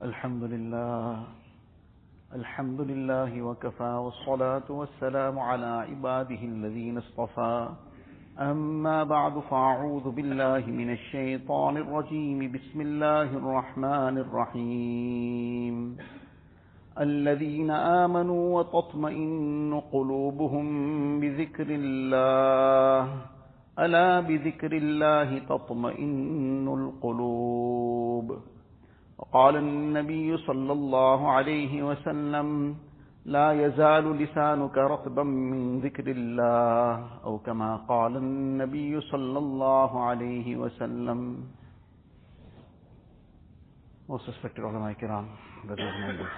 الحمد لله الحمد لله وكفى والصلاة والسلام على عباده الذين اصطفى. أما بعد فأعوذ بالله من الشيطان الرجيم. بسم الله الرحمن الرحيم. الذين آمنوا وتطمئن قلوبهم بذكر الله. ألا بذكر الله تطمئن القلوب؟ وقال النبي صلى الله عليه وسلم لا يزال لسانك رطبا من ذكر الله أو كما قال النبي صلى الله عليه وسلم Most respected ulama kiram, brothers and elders.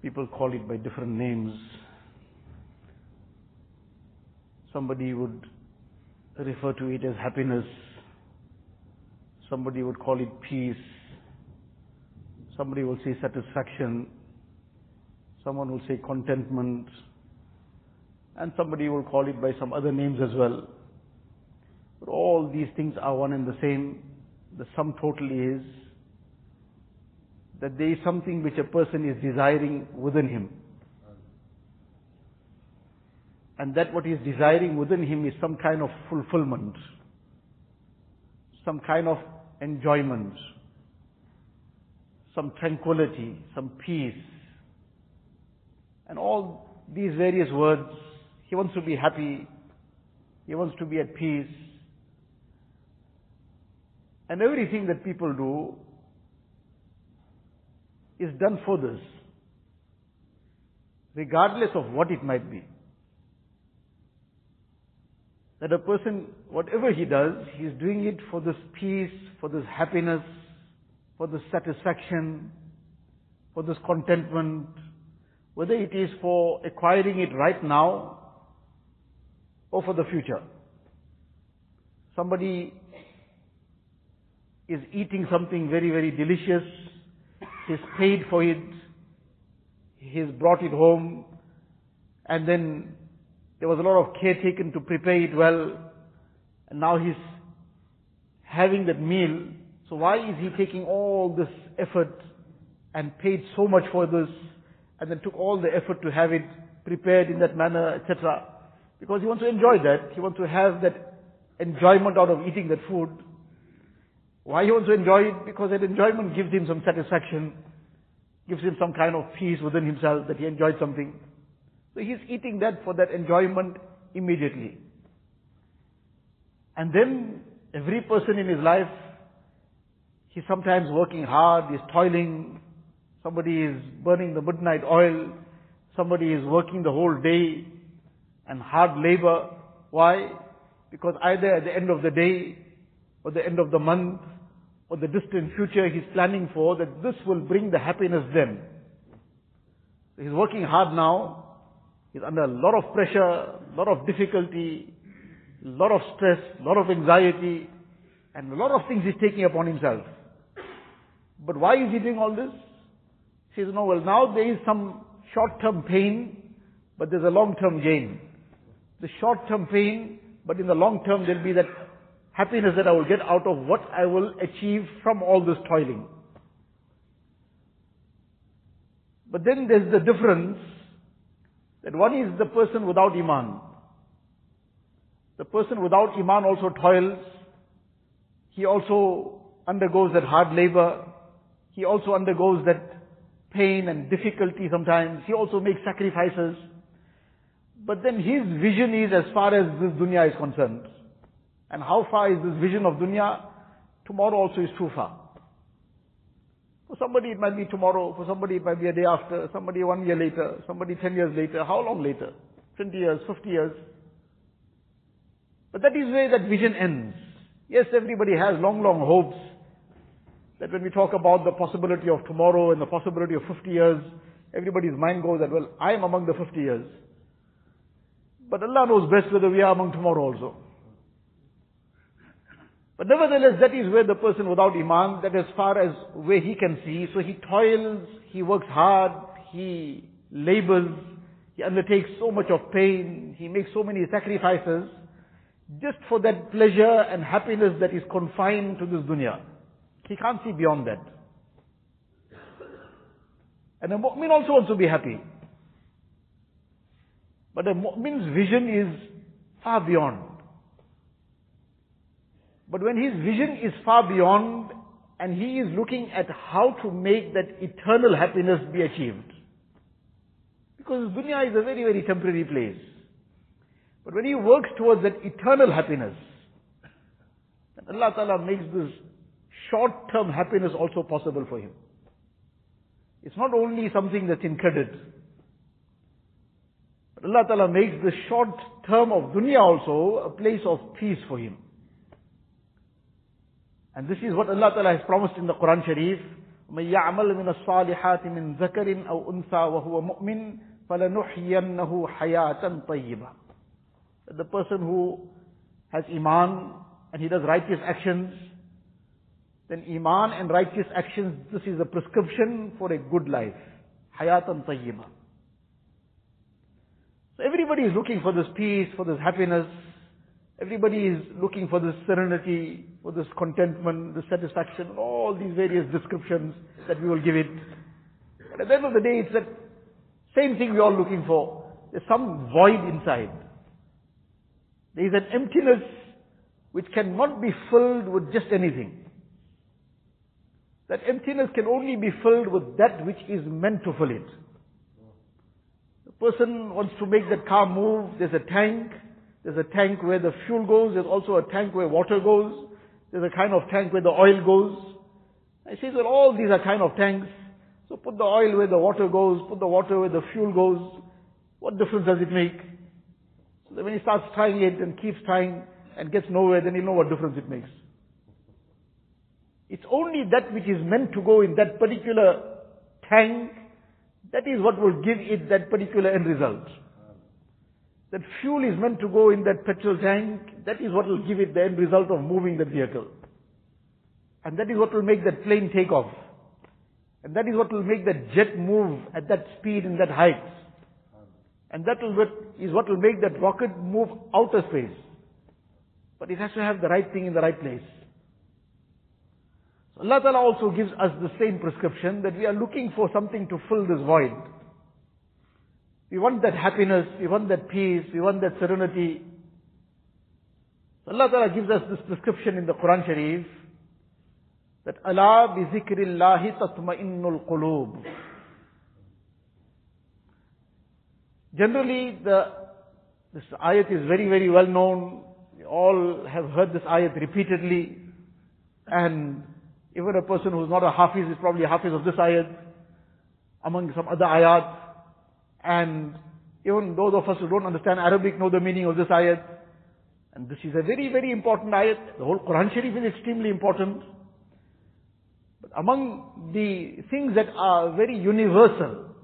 People call it by different names. Somebody would refer to it as happiness. Somebody would call it peace. Somebody will say satisfaction. Someone will say contentment. And somebody will call it by some other names as well. But all these things are one and the same. The sum total is that there is something which a person is desiring within him. And that what he is desiring within him is some kind of fulfillment, some kind of enjoyment, some tranquility, some peace. And all these various words, he wants to be happy, he wants to be at peace. And everything that people do is done for this, regardless of what it might be. That a person, whatever he does, he is doing it for this peace, for this happiness, for this satisfaction, for this contentment, whether it is for acquiring it right now or for the future. Somebody is eating something very, very delicious, he's paid for it, he's brought it home, and then there was a lot of care taken to prepare it well, and now he's having that meal. So why is he taking all this effort and paid so much for this, and then took all the effort to have it prepared in that manner, etc.? Because he wants to enjoy that. He wants to have that enjoyment out of eating that food. Why he wants to enjoy it? Because that enjoyment gives him some satisfaction, gives him some kind of peace within himself that he enjoyed something. So he's eating that for that enjoyment immediately. And then every person in his life, he's sometimes working hard, he's toiling, somebody is burning the midnight oil, somebody is working the whole day and hard labor. Why? Because either at the end of the day or the end of the month or the distant future he's planning for that this will bring the happiness then. He's working hard now, He's under a lot of pressure, a lot of difficulty, a lot of stress, a lot of anxiety, and a lot of things he's taking upon himself. But why is he doing all this? He says, no, well now there is some short-term pain, but there's a long-term gain. The short-term pain, but in the long term there'll be that happiness that I will get out of what I will achieve from all this toiling. But then there's the difference that one is the person without Iman. The person without Iman also toils. He also undergoes that hard labor. He also undergoes that pain and difficulty sometimes. He also makes sacrifices. But then his vision is as far as this dunya is concerned. And how far is this vision of dunya? Tomorrow also is too far. For somebody it might be tomorrow, for somebody it might be a day after, somebody one year later, somebody ten years later. How long later? 20 years, 50 years. But that is where that vision ends. Yes, everybody has long, long hopes that when we talk about the possibility of tomorrow and the possibility of 50 years, everybody's mind goes that, well, I am among the 50 years. But Allah knows best whether we are among tomorrow also. But nevertheless, that is where the person without Iman, that as far as where he can see, so he toils, he works hard, he labors, he undertakes so much of pain, he makes so many sacrifices, just for that pleasure and happiness that is confined to this dunya. He can't see beyond that. And a mu'min also wants to be happy. But a mu'min's vision is far beyond. But when his vision is far beyond and he is looking at how to make that eternal happiness be achieved. Because dunya is a very, very temporary place. But when he works towards that eternal happiness, then Allah Ta'ala makes this short-term happiness also possible for him. It's not only something that's in credit. But Allah Ta'ala makes the short term of dunya also a place of peace for him. And this is what Allah Ta'ala has promised in the Quran Sharif. من يعمل من الصالحات من ذكر أو أنثى وهو مؤمن فلنحيينه حياة طيبة. The person who has iman and he does righteous actions, then iman and righteous actions, this is a prescription for a good life. Hayatan tayyibah. So everybody is looking for this peace, for this happiness. Everybody is looking for this serenity, for this contentment, this satisfaction, all these various descriptions that we will give it. But at the end of the day, it's that same thing we're all looking for. There's some void inside. There is an emptiness which cannot be filled with just anything. That emptiness can only be filled with that which is meant to fill it. The person wants to make that car move, there's a tank, there's a tank where the fuel goes, there's also a tank where water goes, there's a kind of tank where the oil goes. I say, well, all these are kind of tanks. So put the oil where the water goes, put the water where the fuel goes. What difference does it make? So when he starts trying it and keeps trying and gets nowhere, then he'll know what difference it makes. It's only that which is meant to go in that particular tank, that is what will give it that particular end result. That fuel is meant to go in that petrol tank, that is what will give it the end result of moving the vehicle. And that is what will make that plane take off. And that is what will make that jet move at that speed and that height. And that is what will make that rocket move outer space. But it has to have the right thing in the right place. So Allah Ta'ala also gives us the same prescription that we are looking for something to fill this void. We want that happiness, we want that peace, we want that serenity. Allah Ta'ala gives us this prescription in the Quran Sharif that Allah bi zikrillahi tatma'innul qulub. Generally, the, this ayat is very, very well known. We all have heard this ayat repeatedly. And even a person who's not a hafiz is probably a hafiz of this ayat, among some other ayat. And even those of us who don't understand Arabic know the meaning of this ayat. And this is a very, very important ayat. The whole Quran Sharif is extremely important. But among the things that are very universal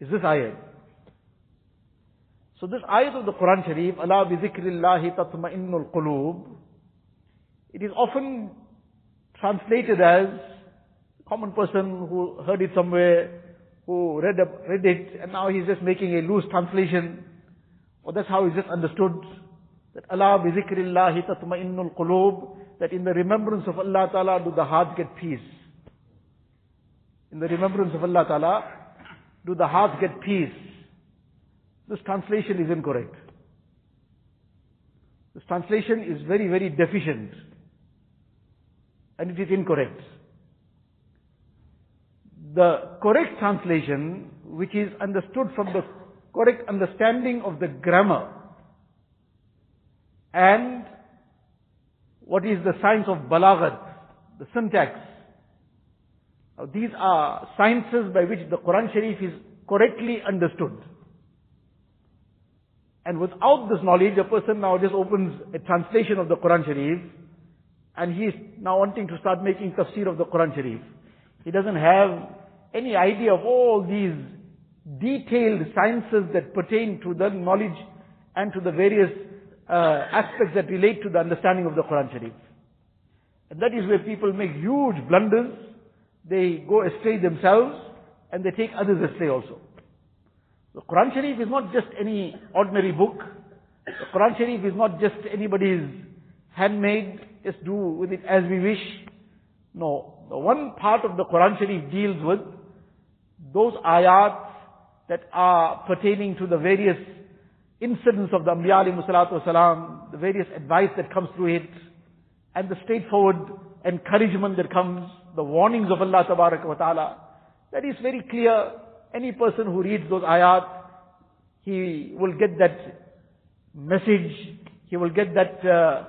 is this ayat. So this ayat of the Quran Sharif, Allah bi zikrillahi tatma'innul qulub, it is often translated as common person who heard it somewhere, who read, read it, and now he's just making a loose translation, or that's how he's just understood, that Allah bi zikrillahi tatma'innul qulub, that in the remembrance of Allah Ta'ala do the hearts get peace. In the remembrance of Allah Ta'ala do the hearts get peace. This translation is incorrect. This translation is very, very deficient. And it is incorrect. The correct translation, which is understood from the correct understanding of the grammar and what is the science of balaghat, the syntax. Now, these are sciences by which the Quran Sharif is correctly understood. And without this knowledge, a person now just opens a translation of the Quran Sharif, and he is now wanting to start making tafsir of the Quran Sharif. He doesn't have any idea of all these detailed sciences that pertain to the knowledge and to the various uh, aspects that relate to the understanding of the Quran Sharif. And that is where people make huge blunders. They go astray themselves and they take others astray also. The Quran Sharif is not just any ordinary book. The Quran Sharif is not just anybody's handmade, just do with it as we wish. No. The one part of the Quran Sharif deals with those ayat that are pertaining to the various incidents of the Anbiya alayhi the various advice that comes through it, and the straightforward encouragement that comes, the warnings of Allah wa ta'ala. That is very clear. Any person who reads those ayat, he will get that message, he will get that uh,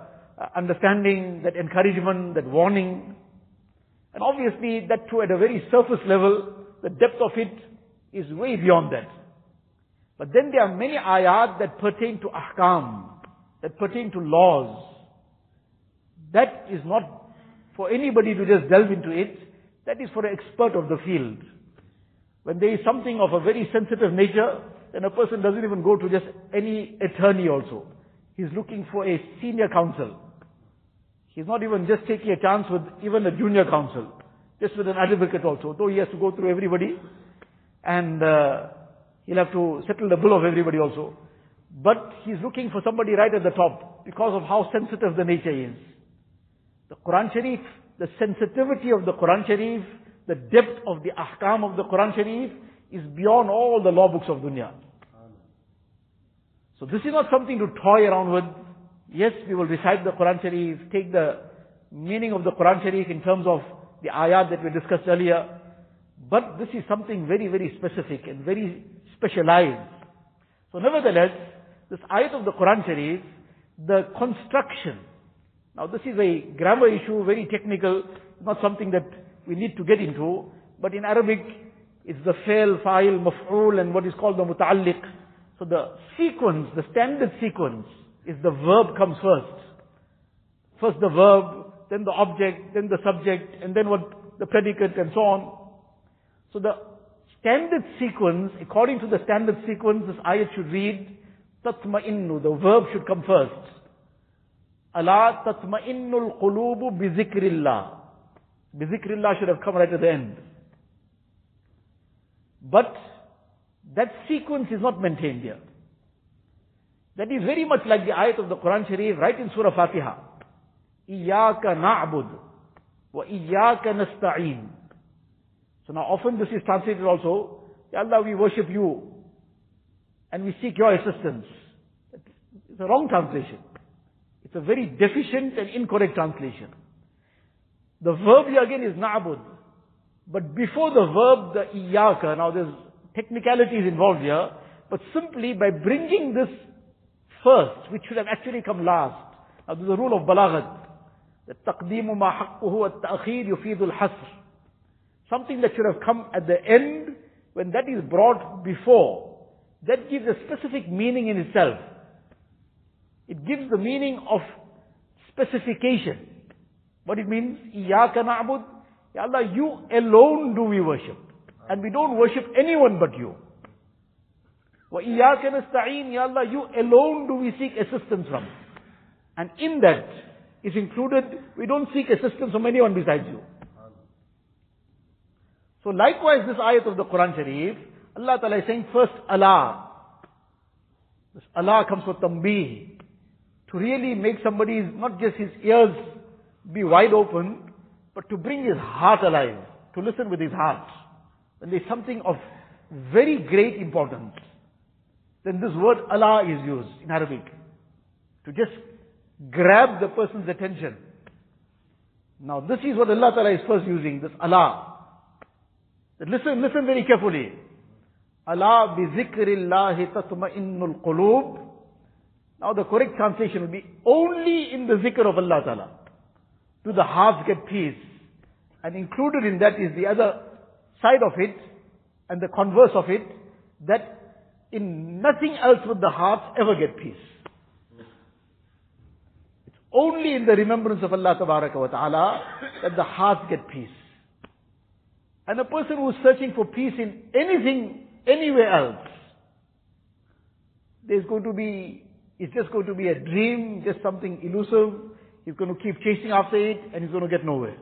understanding, that encouragement, that warning. And obviously that too at a very surface level, the depth of it is way beyond that. But then there are many ayat that pertain to ahkam, that pertain to laws. That is not for anybody to just delve into it. That is for an expert of the field. When there is something of a very sensitive nature, then a person doesn't even go to just any attorney also. He's looking for a senior counsel. He's not even just taking a chance with even a junior counsel. Just with an advocate also. Though he has to go through everybody. And uh, he'll have to settle the bill of everybody also. But he's looking for somebody right at the top. Because of how sensitive the nature is. The Quran Sharif, the sensitivity of the Quran Sharif, the depth of the ahkam of the Quran Sharif is beyond all the law books of dunya. So this is not something to toy around with. Yes, we will recite the Quran Sharif, take the meaning of the Quran Sharif in terms of the ayat that we discussed earlier. But this is something very, very specific and very specialized. So nevertheless, this ayat of the Quran Sharif, the construction. Now this is a grammar issue, very technical, not something that we need to get into. But in Arabic, it's the fail, fa'il, maf'ul, and what is called the muta'alliq. So the sequence, the standard sequence, is the verb comes first. First the verb, then the object, then the subject, and then what the predicate and so on. So the standard sequence, according to the standard sequence, this ayat should read, tatma'innu, the verb should come first. Allah tatma'innul qulubu bizikrillah. Bizikrillah should have come right at the end. But that sequence is not maintained here. That is very much like the ayat of the Quran Sharif right in Surah Fatiha. Iyaka na'bud wa iyaka nastain. So now often this is translated also, Ya Allah we worship you and we seek your assistance. It's a wrong translation. It's a very deficient and incorrect translation. The verb here again is na'bud. But before the verb, the iyaka, now there's technicalities involved here, but simply by bringing this first, which should have actually come last. Now there's a rule of balaghat. The taqdeemu ma haqquhu wa ta'khir yufidul hasr. Something that should have come at the end, when that is brought before, that gives a specific meaning in itself. It gives the meaning of specification. What it means, إِيَّاكَ نَعْبُدْ Ya Allah, you alone do we worship. And we don't worship anyone but you. وَإِيَّاكَ نَسْتَعِينَ Ya Allah, you alone do we seek assistance from. And in that, is included, we don't seek assistance from anyone besides you. So likewise this ayat of the Quran Sharif, Allah Ta'ala is saying first Allah. This Allah comes for tambih. To really make somebody's, not just his ears be wide open, but to bring his heart alive, to listen with his heart. When there's something of very great importance, then this word Allah is used in Arabic. To just grab the person's attention. Now this is what Allah Ta'ala is first using, this Allah. Listen, listen very carefully. Allah bi zikrillahi tatma'innul qulub. Now the correct translation would be only in the zikr of Allah Ta'ala do the hearts get peace? And included in that is the other side of it, and the converse of it, that in nothing else would the hearts ever get peace. Only in the remembrance of Allah wa ta'ala that the hearts get peace. And a person who is searching for peace in anything, anywhere else, there's going to be, it's just going to be a dream, just something elusive, He's going to keep chasing after it and he's going to get nowhere.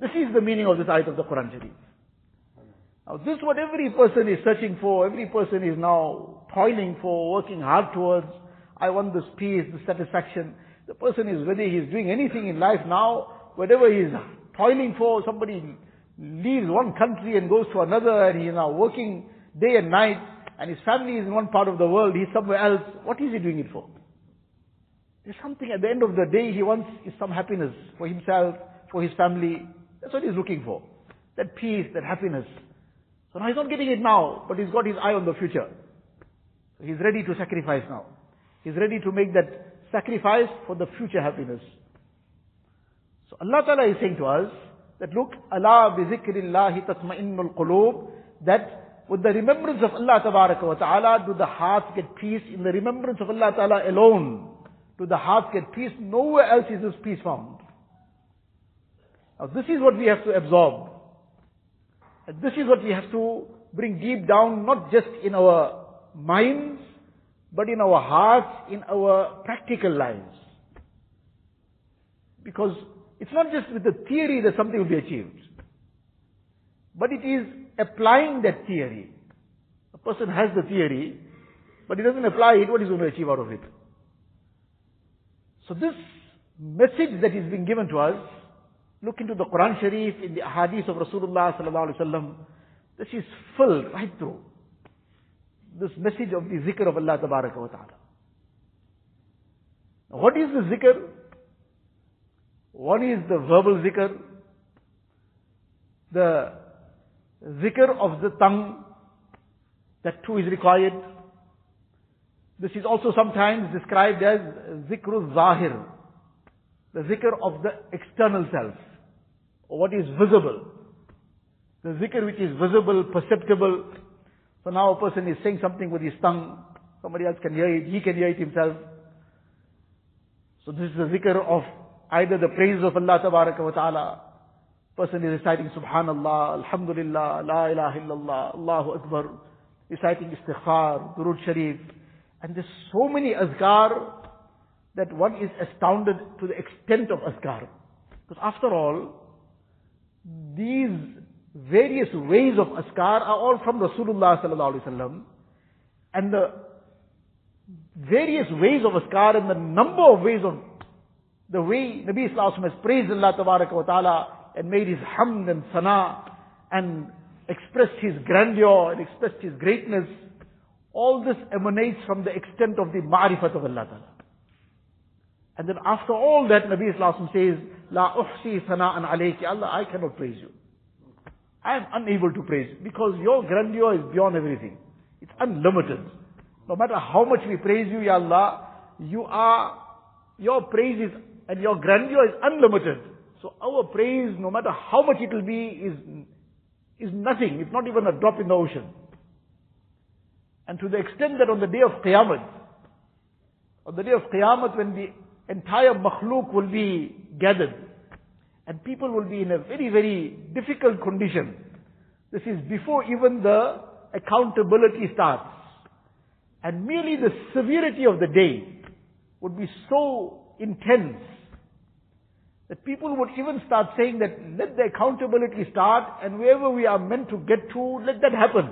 This is the meaning of this ayat of the Quran Sharif. Now this is what every person is searching for, every person is now toiling for, working hard towards. I want this peace, this satisfaction. The person is whether he is doing anything in life now, whatever he is toiling for, somebody leaves one country and goes to another and he's now working day and night and his family is in one part of the world, he's somewhere else. What is he doing it for? There's something at the end of the day he wants is some happiness for himself, for his family. That's what he's looking for. That peace, that happiness. So now he's not getting it now, but he's got his eye on the future. He's ready to sacrifice now. He's ready to make that sacrifice for the future happiness. So Allah Ta'ala is saying to us that look, Allah bi zikrillahi tatma'innul qulub, that with the remembrance of Allah Ta'ala do the hearts get peace. In the remembrance of Allah Ta'ala alone do the hearts get peace. Nowhere else is this peace found. Now this is what we have to absorb. And this is what we have to bring deep down, not just in our minds, but in our hearts, in our practical lives. Because it's not just with the theory that something will be achieved. But it is applying that theory. A person has the theory, but he doesn't apply it, what is going to achieve out of it? So this message that is being given to us, look into the Quran Sharif, in the hadith of Rasulullah sallallahu alaihi wasallam, this is filled right through. This message of the zikr of Allah tabaraka wa ta'ala. What is the zikr? One is the verbal zikr, the zikr of the tongue, that too is required. This is also sometimes described as zikrul zahir, the zikr of the external self, or what is visible. The zikr which is visible, perceptible. So now a person is saying something with his tongue, somebody else can hear it, he can hear it himself. So this is the zikr of either the praises of Allah wa ta'ala, person is reciting Subhanallah, Alhamdulillah, La ilaha illallah, Allahu Akbar, reciting Istighfar, Durud Sharif, and there's so many azkar that one is astounded to the extent of azkar. Because after all, these various ways of azkar are all from Rasulullah sallallahu alaihi wasallam, and the various ways of azkar and the number of ways of the way Nabi Islam has praised Allah wa ta'ala and made his hamd and sana and expressed his grandeur and expressed his greatness, all this emanates from the extent of the ma'rifat of Allah ta'ala. And then after all that, Nabi Islam says, La uhsi sana'an alayki. Allah, I cannot praise you. I am unable to praise because your grandeur is beyond everything. It's unlimited. No matter how much we praise you, Ya Allah, you are, your praise is and your grandeur is unlimited. So our praise, no matter how much it will be, is, is nothing. It's not even a drop in the ocean. And to the extent that on the day of Qiyamah, on the day of Qiyamah when the entire makhluk will be gathered, and people will be in a very, very difficult condition. This is before even the accountability starts. And merely the severity of the day would be so intense that people would even start saying that let the accountability start and wherever we are meant to get to, let that happen.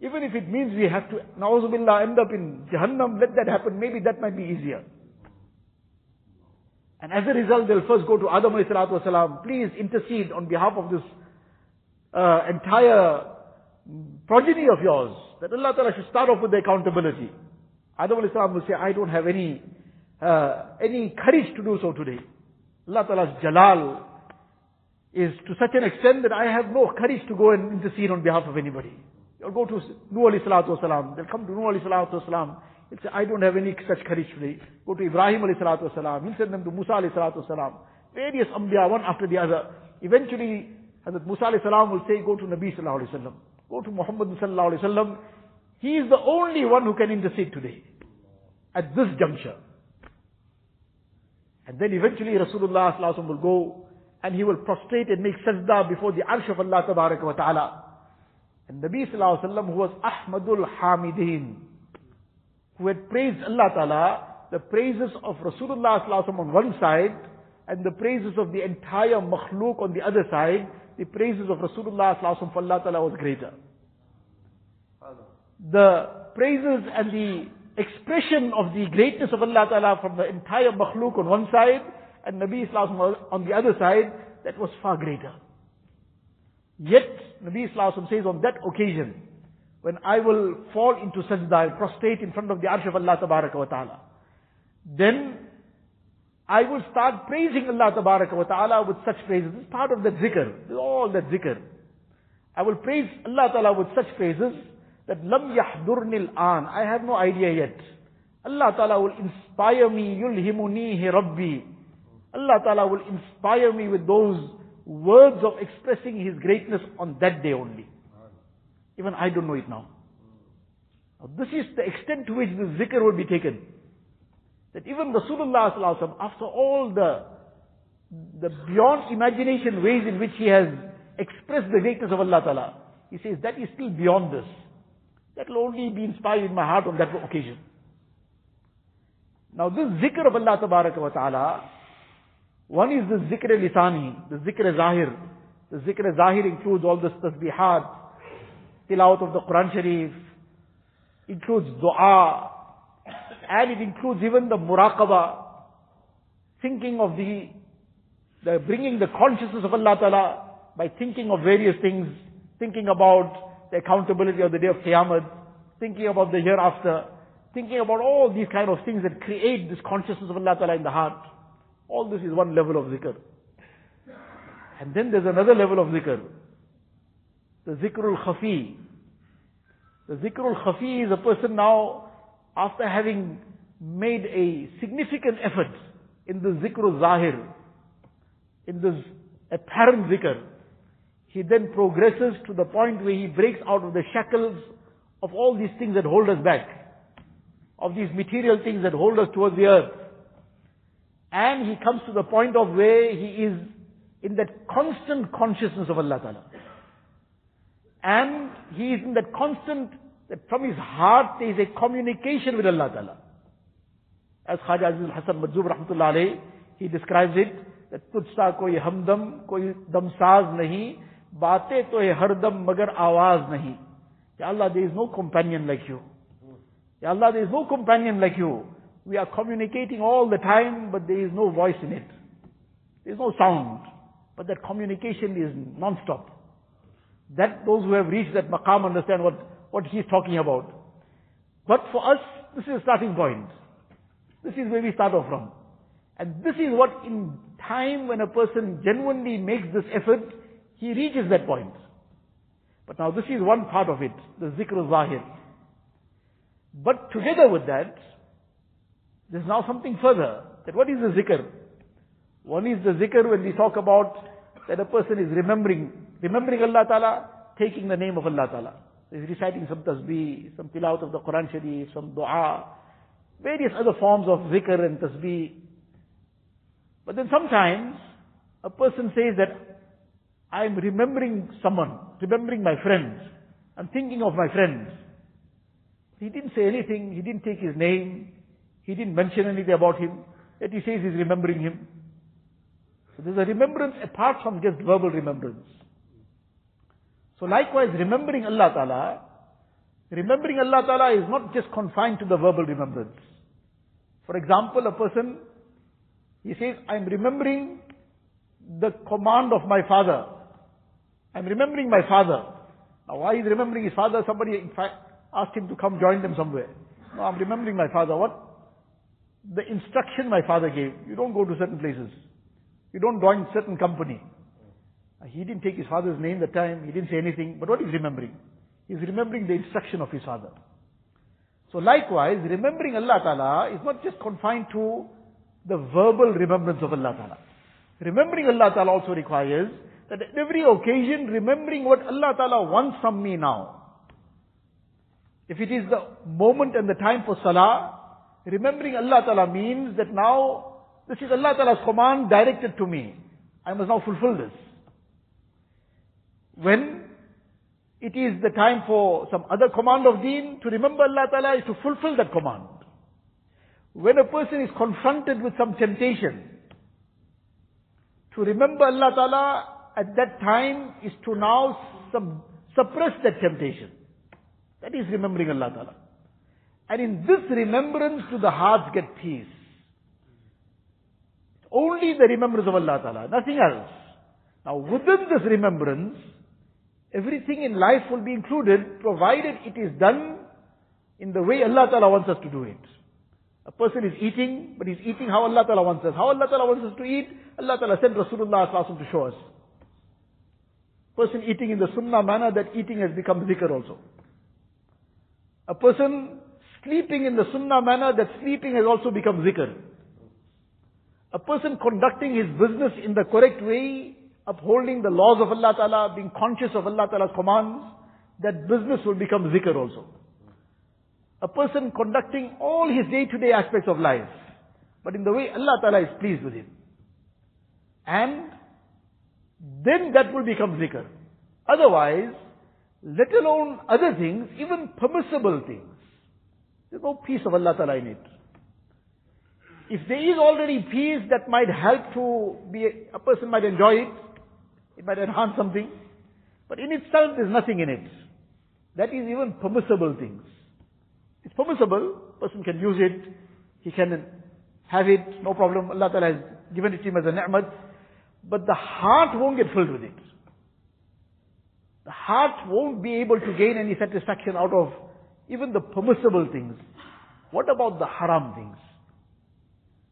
Even if it means we have to, na'uzubillah, end up in Jahannam, let that happen. Maybe that might be easier. And as a result, they'll first go to Adam wasalam, please intercede on behalf of this uh, entire progeny of yours, that Allah Ta'ala should start off with the accountability. Adam salam will say, I don't have any, uh, any courage to do so today. Allah Ta'ala's jalal is to such an extent that I have no courage to go and intercede on behalf of anybody. You'll go to Nuh alayhi salatu wasalam. They'll come to Nuh alayhi salatu wasalam. I don't have any such today. Go to Ibrahim alayhi salatu wasalam. He'll send them to Musa alayhi salatu wasalam. Various Anbiya, one after the other. Eventually, Hazrat Musa alayhi salam will say, go to Nabi sallallahu alayhi wasallam. Go to Muhammad sallallahu alayhi wasallam. He is the only one who can intercede today. At this juncture. And then eventually Rasulullah will go and he will prostrate and make sajda before the arsh of Allah wa ta'ala. And Nabi sallallahu alayhi wa who was Ahmadul Hamidin, who had praised Allah ta'ala, the praises of Rasulullah on one side, and the praises of the entire makhluk on the other side, the praises of Rasulullah for Allah ta'ala was greater. The praises and the expression of the greatness of Allah Ta'ala from the entire makhluk on one side and Nabi Islam on the other side, that was far greater. Yet, Nabi Sallallahu says on that occasion, when I will fall into sajda, I'll prostrate in front of the arsh of Allah wa Ta'ala. Then, I will start praising Allah wa Ta'ala with such praises. Is part of that zikr. all that zikr. I will praise Allah Ta'ala with such praises that lam yahdurnil an. I have no idea yet. Allah Ta'ala will inspire me, yulhimunihi rabbi. Allah Ta'ala will inspire me with those words of expressing His greatness on that day only. Even I don't know it now. now this is the extent to which the zikr will be taken. That even Rasulullah after all the, the beyond imagination ways in which he has expressed the greatness of Allah Ta'ala, he says that is still beyond this. That will only be inspired in my heart on that occasion. Now this zikr of Allah Ta'ala, one is the zikr lisani, the zikr zahir. The zikr zahir includes all the tasbihat, tilawat of the Quran Sharif, includes dua, and it includes even the muraqabah, thinking of the, the bringing the consciousness of Allah Ta'ala by thinking of various things, thinking about the accountability of the day of Qiyamah, thinking about the hereafter, thinking about all these kind of things that create this consciousness of Allah Ta'ala in the heart. All this is one level of zikr. And then there's another level of zikr. The zikrul khafi. The zikrul khafi is a person now, after having made a significant effort in the zikrul zahir, in this apparent zikr, he then progresses to the point where he breaks out of the shackles of all these things that hold us back, of these material things that hold us towards the earth. And he comes to the point of where he is in that constant consciousness of Allah Ta'ala. And he is in that constant, that from his heart there is a communication with Allah Ta'ala. As Khaja Aziz al-Hasan Majzub rahmatullah alayhi, he describes it, that tujhsa koi hamdam, koi damsaz nahi, baatein to hai hardam magar awaz nahi. Ya Allah, there is no companion like you. Ya Allah, there is no companion like you. We are communicating all the time, but there is no voice in it. There is no sound. But that communication is non-stop. That those who have reached that maqam understand what, what he's talking about. But for us, this is a starting point. This is where we start off from. And this is what in time when a person genuinely makes this effort, he reaches that point. But now this is one part of it, the zikr zahir. But together with that, there's now something further. That what is the zikr? One is the zikr when we talk about that a person is remembering, remembering Allah Ta'ala, taking the name of Allah Ta'ala. Reciting some tasbih, some tilawat of the Quran Sharif, some dua, various other forms of zikr and tasbih. But then sometimes, a person says that I'm remembering someone, remembering my friends. I'm thinking of my friends. He didn't say anything, he didn't take his name, he didn't mention anything about him, yet he says he's remembering him. So there's a remembrance apart from just verbal remembrance. So likewise, remembering Allah Ta'ala, remembering Allah Ta'ala is not just confined to the verbal remembrance. For example, a person, he says, I'm remembering the command of my father. I'm remembering my father. Now why is remembering his father? Somebody in fact asked him to come join them somewhere. No, I'm remembering my father. What? The instruction my father gave. You don't go to certain places. You don't join certain company. He didn't take his father's name that time. He didn't say anything. But what he's remembering? He's remembering the instruction of his father. So likewise, remembering Allah Ta'ala is not just confined to the verbal remembrance of Allah Ta'ala. Remembering Allah Ta'ala also requires that at every occasion remembering what Allah Ta'ala wants from me now. If it is the moment and the time for salah, remembering Allah Ta'ala means that now this is Allah Ta'ala's command directed to me. I must now fulfill this. When it is the time for some other command of deen, to remember Allah Ta'ala is to fulfill that command. When a person is confronted with some temptation, to remember Allah Ta'ala at that time is to now sub- suppress that temptation. That is remembering Allah Ta'ala. And in this remembrance do the hearts get peace. Only the remembrance of Allah Ta'ala, nothing else. Now within this remembrance, everything in life will be included provided it is done in the way Allah Ta'ala wants us to do it. A person is eating, but he's eating how Allah Ta'ala wants us. How Allah Ta'ala wants us to eat, Allah Ta'ala sent Rasulullah to show us. Person eating in the sunnah manner, that eating has become zikr also. A person sleeping in the sunnah manner, that sleeping has also become zikr. A person conducting his business in the correct way, upholding the laws of Allah Ta'ala, being conscious of Allah Ta'ala's commands, that business will become zikr also. A person conducting all his day-to-day aspects of life, but in the way Allah Ta'ala is pleased with him. And then that will become zikr. Otherwise, let alone other things, even permissible things, there's no peace of Allah Ta'ala in it. If there is already peace that might help to be, a, a person might enjoy it, it might enhance something, but in itself there's nothing in it. That is even permissible things. It's permissible, person can use it, he can have it, no problem, Allah Ta'ala has given it to him as a ni'mat, but the heart won't get filled with it. The heart won't be able to gain any satisfaction out of even the permissible things. What about the haram things?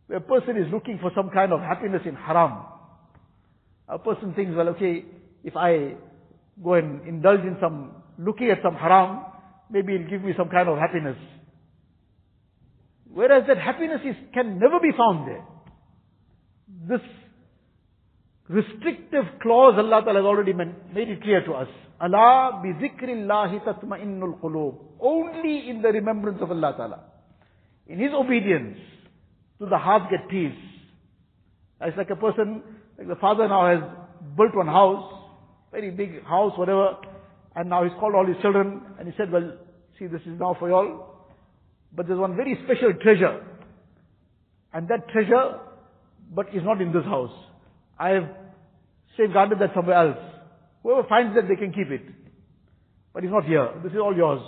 Where a person is looking for some kind of happiness in haram. A person thinks, well, okay, if I go and indulge in some, looking at some haram, maybe it'll give me some kind of happiness. Whereas that happiness is, can never be found there. This restrictive clause Allah Ta'ala has already made it clear to us. Allah bi zikrillahi tatma'innul qulub. Only in the remembrance of Allah Ta'ala. In His obedience, do the heart get peace. It's like a person, like the father now has built one house, very big house, whatever, and now he's called all his children, and he said, well, see, this is now for you all, but there's one very special treasure, and that treasure, but is not in this house. I have safeguarded that somewhere else. Whoever finds that, they can keep it. But it's not here. This is all yours.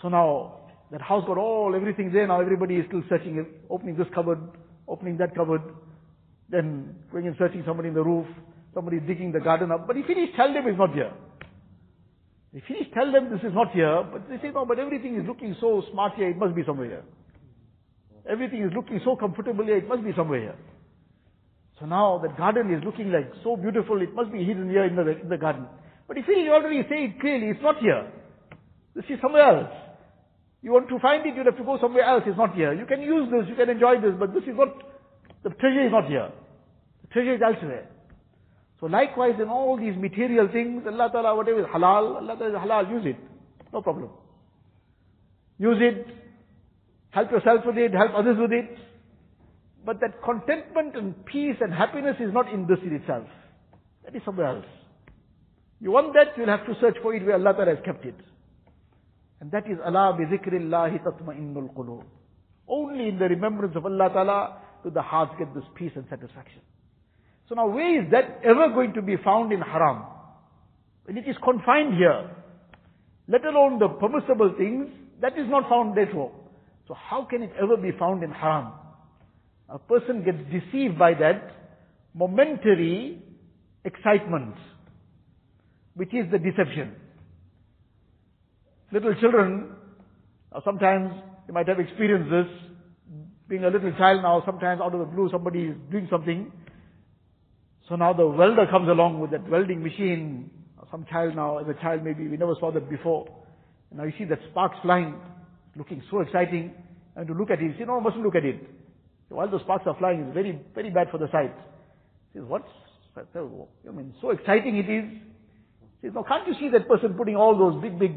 So now, that house got all, everything there. Now everybody is still searching opening this cupboard, opening that cupboard, then going and searching somebody in the roof, somebody digging the garden up. But if he tell them it's not here. If he tell them this is not here, but they say, no, but everything is looking so smart here, it must be somewhere here. Everything is looking so comfortable here, it must be somewhere here. So now the garden is looking like so beautiful, it must be hidden here in the, in the garden. But if you already say it clearly, it's not here. This is somewhere else. You want to find it, you have to go somewhere else, it's not here. You can use this, you can enjoy this, but this is not, the treasure is not here. Treasure is elsewhere. So likewise in all these material things, Allah Ta'ala, whatever is halal, Allah Ta'ala is halal, use it. No problem. Use it, help yourself with it, help others with it. But that contentment and peace and happiness is not in this in itself. That is somewhere else. You want that, you'll have to search for it where Allah Ta'ala has kept it. And that is Allah bi zikrillahi tatma'innul qulub. Only in the remembrance of Allah Ta'ala do the hearts get this peace and satisfaction. So now where is that ever going to be found in haram? When it is confined here, let alone the permissible things, that is not found there. So how can it ever be found in haram? A person gets deceived by that momentary excitement, which is the deception. Little children, sometimes you might have experienced this, being a little child now, sometimes out of the blue somebody is doing something. So now the welder comes along with that welding machine. Some child now, as a child maybe, we never saw that before. Now you see that sparks flying, looking so exciting. And to look at it, you say, no, mustn't look at it. While those sparks are flying, it's very, very bad for the sight. He says, what? Oh, I mean, so exciting it is. He says, now can't you see that person putting all those big, big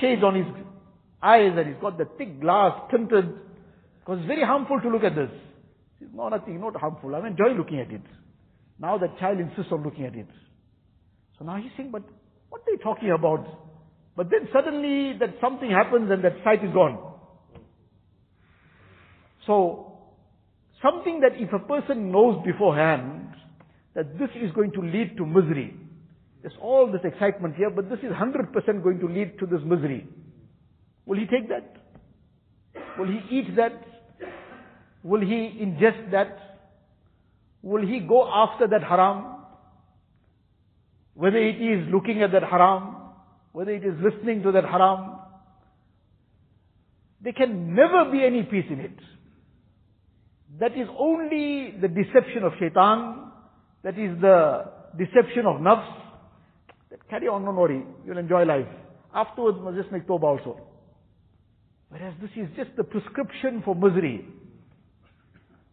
shades on his eyes and he's got the thick glass tinted? Because it's very harmful to look at this. He says, no, nothing, not harmful. I enjoy looking at it. Now that child insists on looking at it. So now he's saying, but what are they talking about? But then suddenly that something happens and that sight is gone. So Something that if a person knows beforehand that this is going to lead to misery, there's all this excitement here, but this is 100% going to lead to this misery. Will he take that? Will he eat that? Will he ingest that? Will he go after that haram? whether it is looking at that haram, whether it is listening to that haram, there can never be any peace in it. That is only the deception of shaitan, that is the deception of nafs. Carry on, don't worry, you'll enjoy life. Afterwards, just make tawbah also. Whereas this is just the prescription for misery.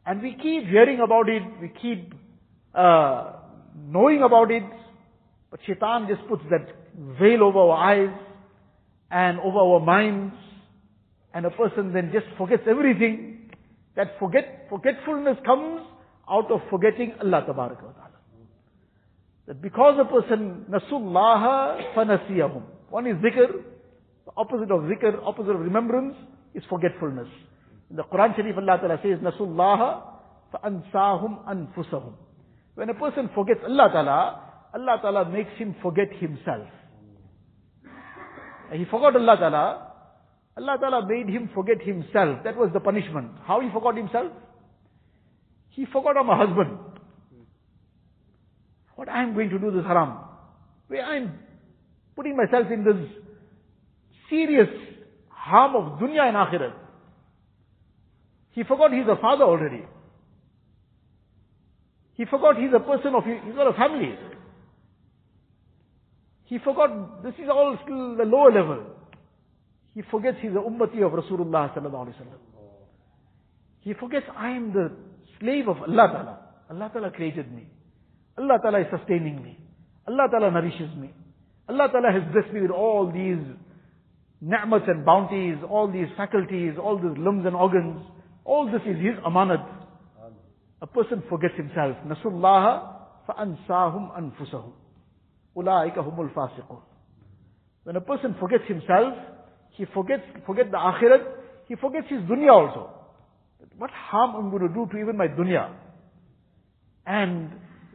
And we keep hearing about it, we keep uh, knowing about it, but shaitan just puts that veil over our eyes and over our minds, and a person then just forgets everything. That forget, forgetfulness comes out of forgetting Allah Ta'ala. That because a person, nasullaha fanasiyahum. One is zikr, the opposite of zikr, opposite of remembrance is forgetfulness. In the Quran Sharif Allah Ta'ala says, nasullaha fa'ansahum anfusahum. When a person forgets Allah Ta'ala, Allah Ta'ala makes him forget himself. He forgot Allah Ta'ala, Allah Ta'ala made him forget himself. That was the punishment. How he forgot himself? He forgot I'm a husband. What I am going to do this haram. Where I am putting myself in this serious harm of dunya and akhirat. He forgot he's a father already. He forgot he's a person of, he's got a family. He forgot this is all still the lower level. He forgets he's the ummati of Rasulullah sallallahu alaihi wasallam. He forgets I am the slave of Allah Ta'ala. Allah Ta'ala created me. Allah Ta'ala is sustaining me. Allah Ta'ala nourishes me. Allah Ta'ala has blessed me with all these ni'mats and bounties, all these faculties, all these limbs and organs. All this is His amanat. A person forgets himself. Nasullaha fa'ansahum anfusahum. Ulaika humul fasiqun. When a person forgets himself, he forgets, forget the akhirat, he forgets his dunya also. What harm am I'm going to do to even my dunya? And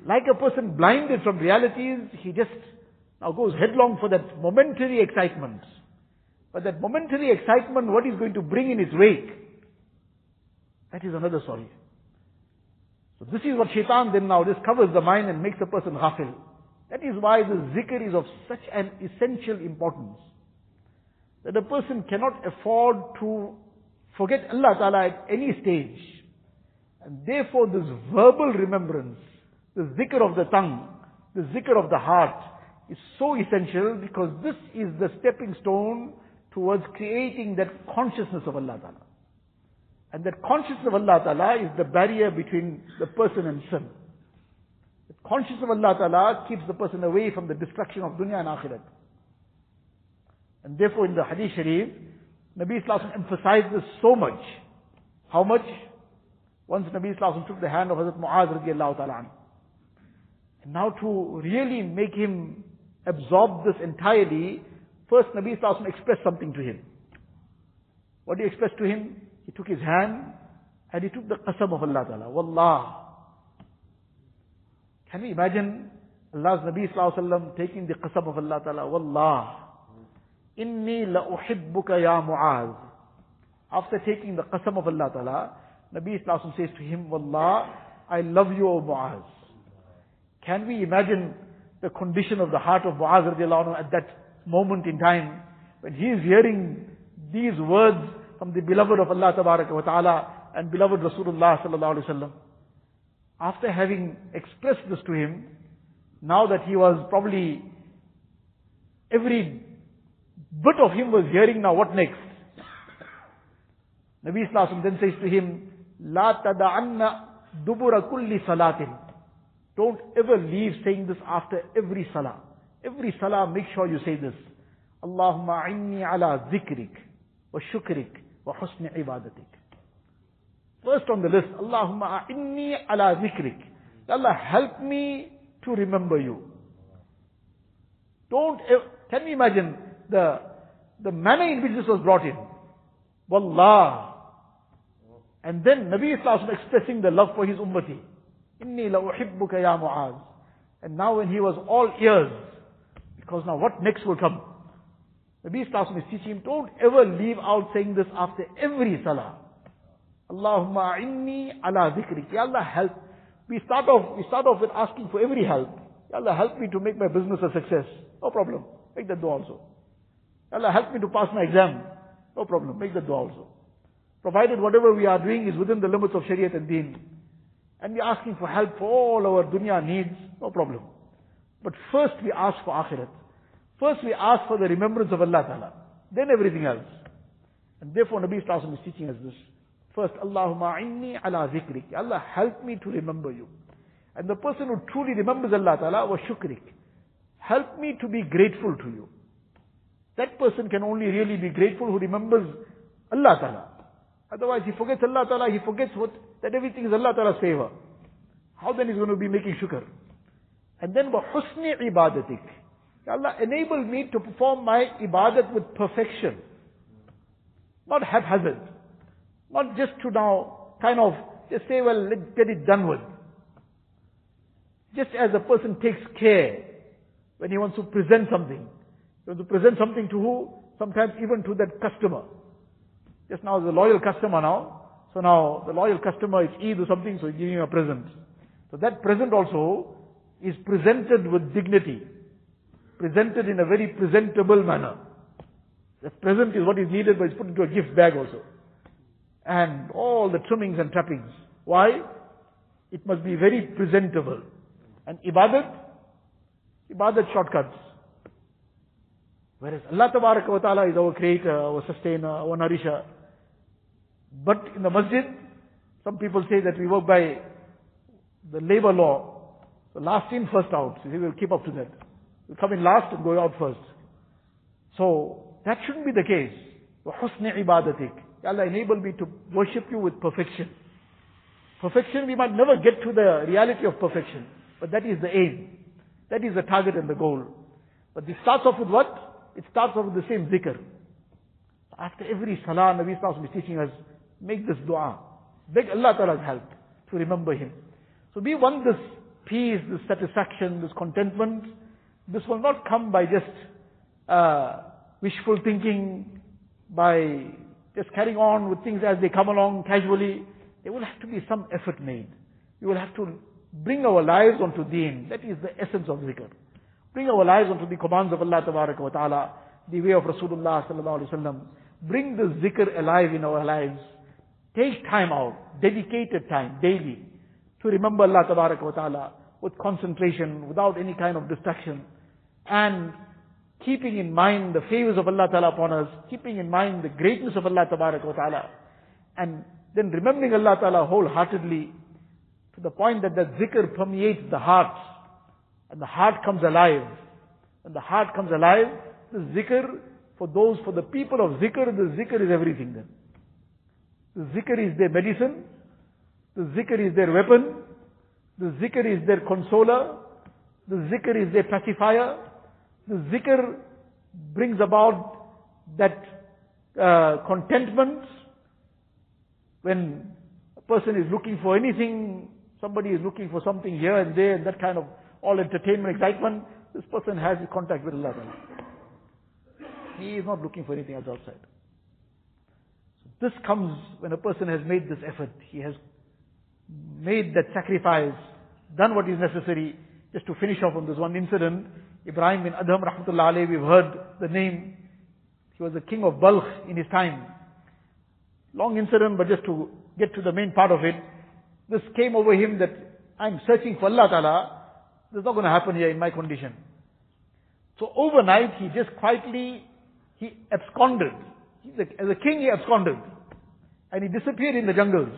like a person blinded from realities, he just now goes headlong for that momentary excitement. But that momentary excitement, what is going to bring in its wake? That is another story. So this is what shaitan then now discovers the mind and makes a person ghafil. That is why the zikr is of such an essential importance. That a person cannot afford to forget Allah Ta'ala at any stage. And therefore this verbal remembrance, the zikr of the tongue, the zikr of the heart, is so essential because this is the stepping stone towards creating that consciousness of Allah Ta'ala. And that consciousness of Allah Ta'ala is the barrier between the person and sin. The consciousness of Allah Ta'ala keeps the person away from the destruction of dunya and akhirat. And therefore in the Hadith Sharif, Nabi Islam emphasized this so much. How much? Once Nabi Islam took the hand of Hazrat Muaz radiallahu ta'ala And now to really make him absorb this entirely, first Nabi Islam expressed something to him. What did he express to him? He took his hand and he took the qasam of Allah Ta'ala. Wallah. Can we imagine Allah's Nabi Sallallahu taking the qasam of Allah Ta'ala? Wallah. Inni la uhibbuka ya Mu'az. After taking the qasam of Allah Ta'ala, Nabi Sallallahu says to him, Wallah, I love you, O Mu'az. Can we imagine the condition of the heart of Mu'az radiallahu at that moment in time when he is hearing these words from the beloved of Allah wa ta'ala and beloved Rasulullah sallallahu alaihi wasallam. After having expressed this to him, now that he was probably every bit of him was hearing now what next? Nabi Sallallahu then says to him, La tada'anna dubura kulli salatin. Don't ever leave saying this after every salah. Every salah, make sure you say this. Allahumma inni ala zikrik wa shukrik husni ibadatik. First on the list, Allahumma inni ala zikrik. Allah help me to remember you. Don't, can we imagine the, the manner in which this was brought in? Wallah. And then Nabi Islam expressing the love for his ummati. Inni la uhibbuka ya Mu'az. And now when he was all ears, because now what next will come? Nabi Islam is teaching him, don't ever leave out saying this after every salah. Allahumma inni ala dhikrik. Ya Allah help. We start off, we start off with asking for every help. Allah help me to make my business a success. No problem. Make that dua also. Allah help me to pass my exam. No problem. Make that dua also. Provided whatever we are doing is within the limits of Shariat and Deen. And we are asking for help for all our dunya needs. No problem. But first we ask for akhirat. First we ask for the remembrance of Allah Ta'ala. Then everything else. And therefore Nabi Sallallahu is teaching us this. First, Allahumma inni ala zikrik. Allah help me to remember you. And the person who truly remembers Allah Ta'ala was shukrik. Help me to be grateful to you. That person can only really be grateful who remembers Allah Ta'ala. Otherwise he forgets Allah Ta'ala, he forgets what, that everything is Allah Ta'ala's favor. How then is going to be making shukr? And then husni ibadatik. Allah enable me to perform my ibadat with perfection. Not haphazard. Not just to now kind of just say, well, let's get it done with. Just as a person takes care when he wants to present something. He wants to present something to who? Sometimes even to that customer. Just now a loyal customer now. So now the loyal customer is Eid or something, so he's giving him a present. So that present also is presented with dignity. Presented in a very presentable manner. The present is what is needed, but it's put into a gift bag also. And all the trimmings and trappings. Why? It must be very presentable. And ibadat, ibadat shortcuts. Whereas Allah wa ta'ala is our creator, our sustainer, our nourisher. But in the masjid, some people say that we work by the labor law. So last in, first out. So we will keep up to that We come in last and go out first. So that shouldn't be the case. وَحُسْنِ عِبَادَتِكَ Allah enable me to worship you with perfection. Perfection, we might never get to the reality of perfection. But that is the aim. That is the target and the goal. But this starts off with what? It starts off with the same zikr. After every salah, Nabi Sallallahu is teaching us, make this dua. Beg Allah Ta'ala's help to remember Him. So we want this peace, this satisfaction, this contentment. this will not come by just uh, wishful thinking, by just carrying on with things as they come along casually. There will have to be some effort made. We will have to bring our lives onto deen. That is the essence of zikr. Bring our lives onto the commands of Allah wa ta'ala, the way of Rasulullah sallallahu alaihi wasallam. Bring the zikr alive in our lives. Take time out, dedicated time, daily, to remember Allah wa ta'ala with concentration, without any kind of distraction. And keeping in mind the favors of Allah Ta'ala upon us, keeping in mind the greatness of Allah Ta'ala, and then remembering Allah Ta'ala wholeheartedly to the point that the zikr permeates the heart. And the heart comes alive. And the heart comes alive, the zikr for those, for the people of zikr, the zikr is everything then. The zikr is their medicine, the zikr is their weapon, the zikr is their consoler, the zikr is their pacifier, the zikr brings about that uh, contentment when a person is looking for anything Somebody is looking for something here and there and that kind of all entertainment, excitement. This person has contact with Allah. He is not looking for anything else outside. So this comes when a person has made this effort. He has made that sacrifice, done what is necessary. Just to finish off on this one incident, Ibrahim bin Adham rahmatullah alayhi, we've heard the name. He was the king of Balkh in his time. Long incident, but just to get to the main part of it, this came over him that I'm searching for Allah Ta'ala. This is not going to happen here in my condition. So overnight he just quietly, he absconded. As a king he absconded. And he disappeared in the jungles.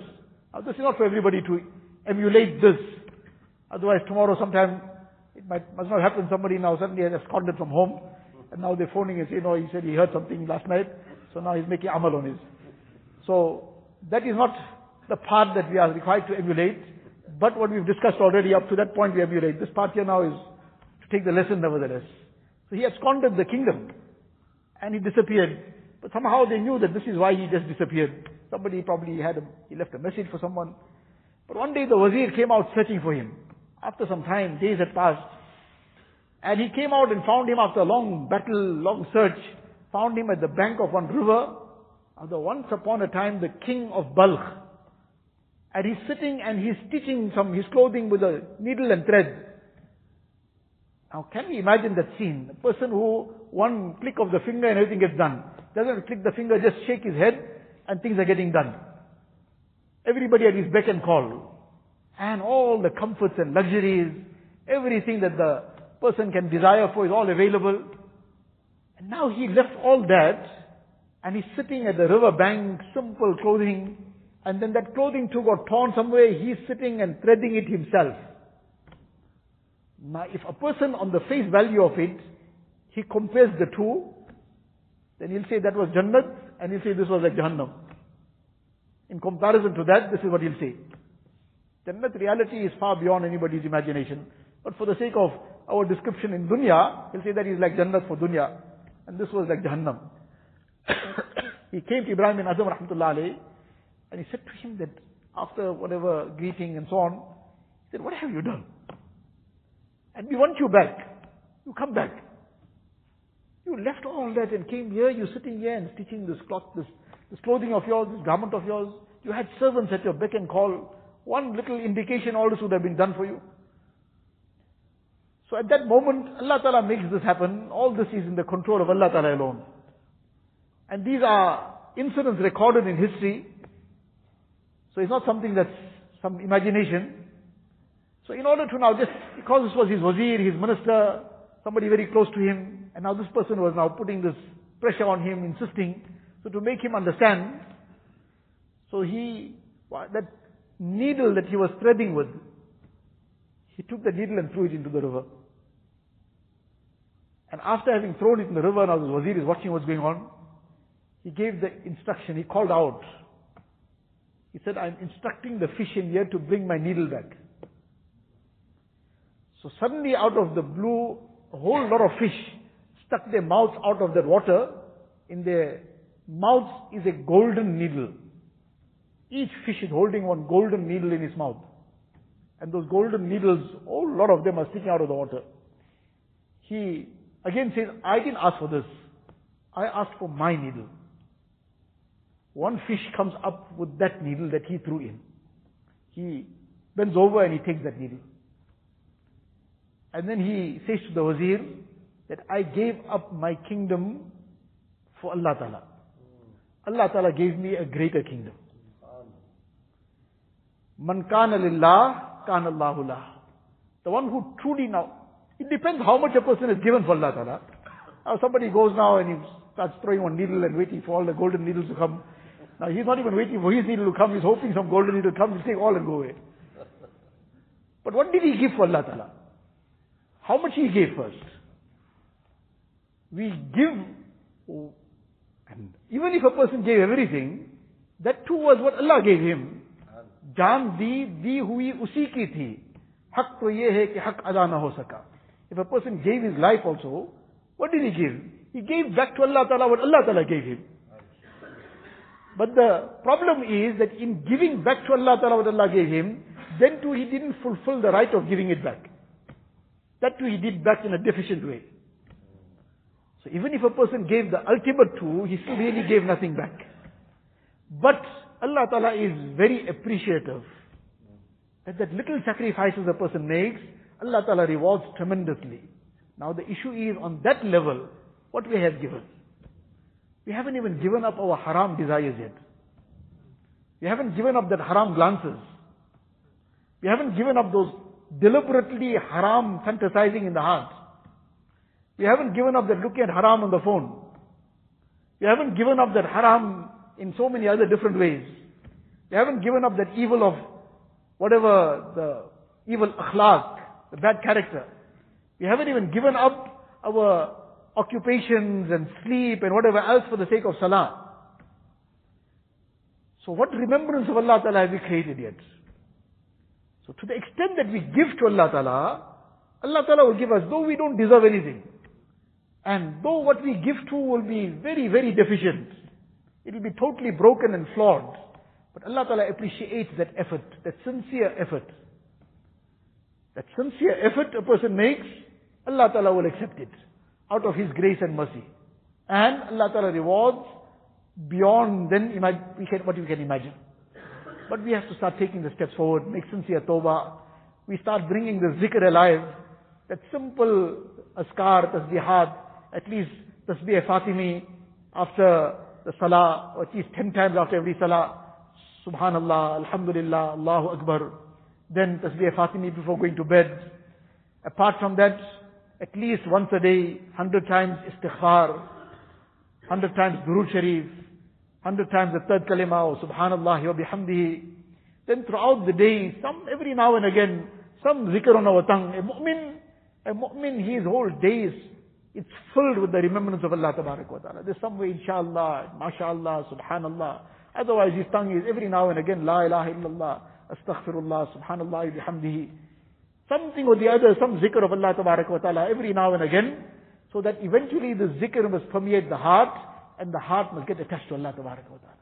Now this is not for everybody to emulate this. Otherwise tomorrow sometime it might, must not happen. Somebody now suddenly has absconded from home. And now they're phoning and saying, no, he said he heard something last night. So now he's making amal on his. So that is not the part that we are required to emulate. But what we've discussed already, up to that point we emulate. This part here now is to take the lesson nevertheless. So he absconded the kingdom. And he disappeared. But somehow they knew that this is why he just disappeared. Somebody probably had a, he left a message for someone. But one day the wazir came out searching for him. After some time, days had passed. And he came out and found him after a long battle, long search, found him at the bank of one river. Although once upon a time the king of Balkh, and he's sitting and he's stitching some his clothing with a needle and thread. Now can we imagine that scene? A person who, one click of the finger and everything gets done. Doesn't click the finger, just shake his head and things are getting done. Everybody at his beck and call. And all the comforts and luxuries, everything that the person can desire for is all available. And now he left all that and he's sitting at the river bank, simple clothing, and then that clothing too got torn somewhere, he's sitting and threading it himself. Now if a person on the face value of it, he compares the two, then he'll say that was Jannat, and he'll say this was like Jahannam. In comparison to that, this is what he'll say. Jannat reality is far beyond anybody's imagination. But for the sake of our description in dunya, he'll say that he's like Jannat for dunya. And this was like Jahannam. he came to Ibrahim bin Adham rahmatullah alayhi, and he said to him that after whatever greeting and so on, he said, what have you done? And we want you back. You come back. You left all that and came here, you're sitting here and stitching this cloth, this, this clothing of yours, this garment of yours. You had servants at your beck and call. One little indication, this would have been done for you. So at that moment, Allah Ta'ala makes this happen. All this is in the control of Allah Ta'ala alone. And these are incidents recorded in history. So it's not something that's some imagination. So in order to now just, because this was his wazir, his minister, somebody very close to him, and now this person was now putting this pressure on him, insisting, so to make him understand, so he, that needle that he was threading with, he took the needle and threw it into the river. And after having thrown it in the river, now the wazir is watching what's going on, he gave the instruction, he called out. He said, I'm instructing the fish in here to bring my needle back. So suddenly out of the blue, a whole lot of fish stuck their mouths out of that water. In their mouths is a golden needle. Each fish is holding one golden needle in his mouth. And those golden needles, a lot of them are sticking out of the water. He again says, I didn't ask for this. I asked for my needle. One fish comes up with that needle that he threw in. He bends over and he takes that needle. And then he says to the wazir that I gave up my kingdom for Allah Ta'ala. Allah Ta'ala gave me a greater kingdom. Man kana lillah, kana Allahu lah. The one who truly now, it depends how much a person is given for Allah Ta'ala. Now somebody goes now and he starts throwing one needle and waiting for all the golden needles to come. Now he's not even waiting for his needle to come, he's hoping some golden needle comes, he'll take all and go away. But what did he give for Allah Ta'ala? How much he gave first? We give, and even if a person gave everything, that too was what Allah gave him. जान दी दी हुई उसी की थी हक तो ये है कि हक अदा ना हो सका if a person gave his life also what did he give he gave back to Allah Ta'ala what Allah Ta'ala gave him but the problem is that in giving back to Allah Ta'ala what Allah gave him then too he didn't fulfill the right of giving it back that too he did back in a deficient way so even if a person gave the ultimate too he still really gave nothing back but Allah Ta'ala is very appreciative. That that little sacrifices a person makes, Allah Ta'ala rewards tremendously. Now the issue is on that level, what we have given. We haven't even given up our haram desires yet. We haven't given up that haram glances. We haven't given up those deliberately haram fantasizing in the heart. We haven't given up that looking at haram on the phone. We haven't given up that haram in so many other different ways. We haven't given up that evil of whatever the evil akhlaq, the bad character. We haven't even given up our occupations and sleep and whatever else for the sake of salah. So what remembrance of Allah Ta'ala have we created yet? So to the extent that we give to Allah Ta'ala, Allah Ta'ala will give us, though we don't deserve anything. And though what we give to will be very, very deficient. It will be totally broken and flawed. But Allah Ta'ala appreciates that effort, that sincere effort. That sincere effort a person makes, Allah Ta'ala will accept it out of His grace and mercy. And Allah Ta'ala rewards beyond then we can, what we can imagine. But we have to start taking the steps forward, make sincere tawbah. We start bringing the zikr alive. that simple azkar, tasbihat, at least tasbih Fatimi after the salah, or at least 10 times after every salah. Subhanallah, Alhamdulillah, Allahu Akbar. Then tasbih Fatimi before going to bed. Apart from that, at least once a day, 100 times istighfar, 100 times Durud Sharif, 100 times the third kalima, or Subhanallah wa bihamdihi. Then throughout the day, some, every now and again, some zikr on our tongue. A mu'min, a mu'min, his whole days, it's filled with the remembrance of Allah wa Ta'ala. There's some way, inshallah, mashallah, subhanallah. Otherwise his tongue is every now and again, la ilaha illallah, astaghfirullah, subhanallah, bihamdihi. Something or the other, some zikr of Allah wa Ta'ala every now and again, so that eventually the zikr must permeate the heart, and the heart must get attached to Allah wa Ta'ala.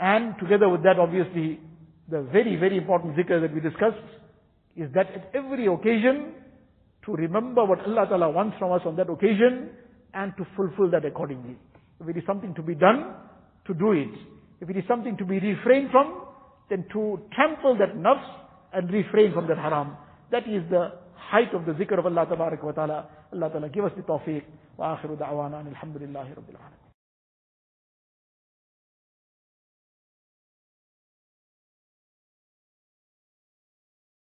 And together with that, obviously, the very, very important zikr that we discussed is that at every occasion, to remember what Allah Ta'ala wants from us on that occasion, and to fulfill that accordingly. If it is something to be done, to do it. If it is something to be refrained from, then to trample that nafs and refrain from that haram. That is the height of the zikr of Allah Ta'ala. Allah Ta'ala give us the tawfiq. Wa akhiru da'wana alhamdulillahi rabbil alamin.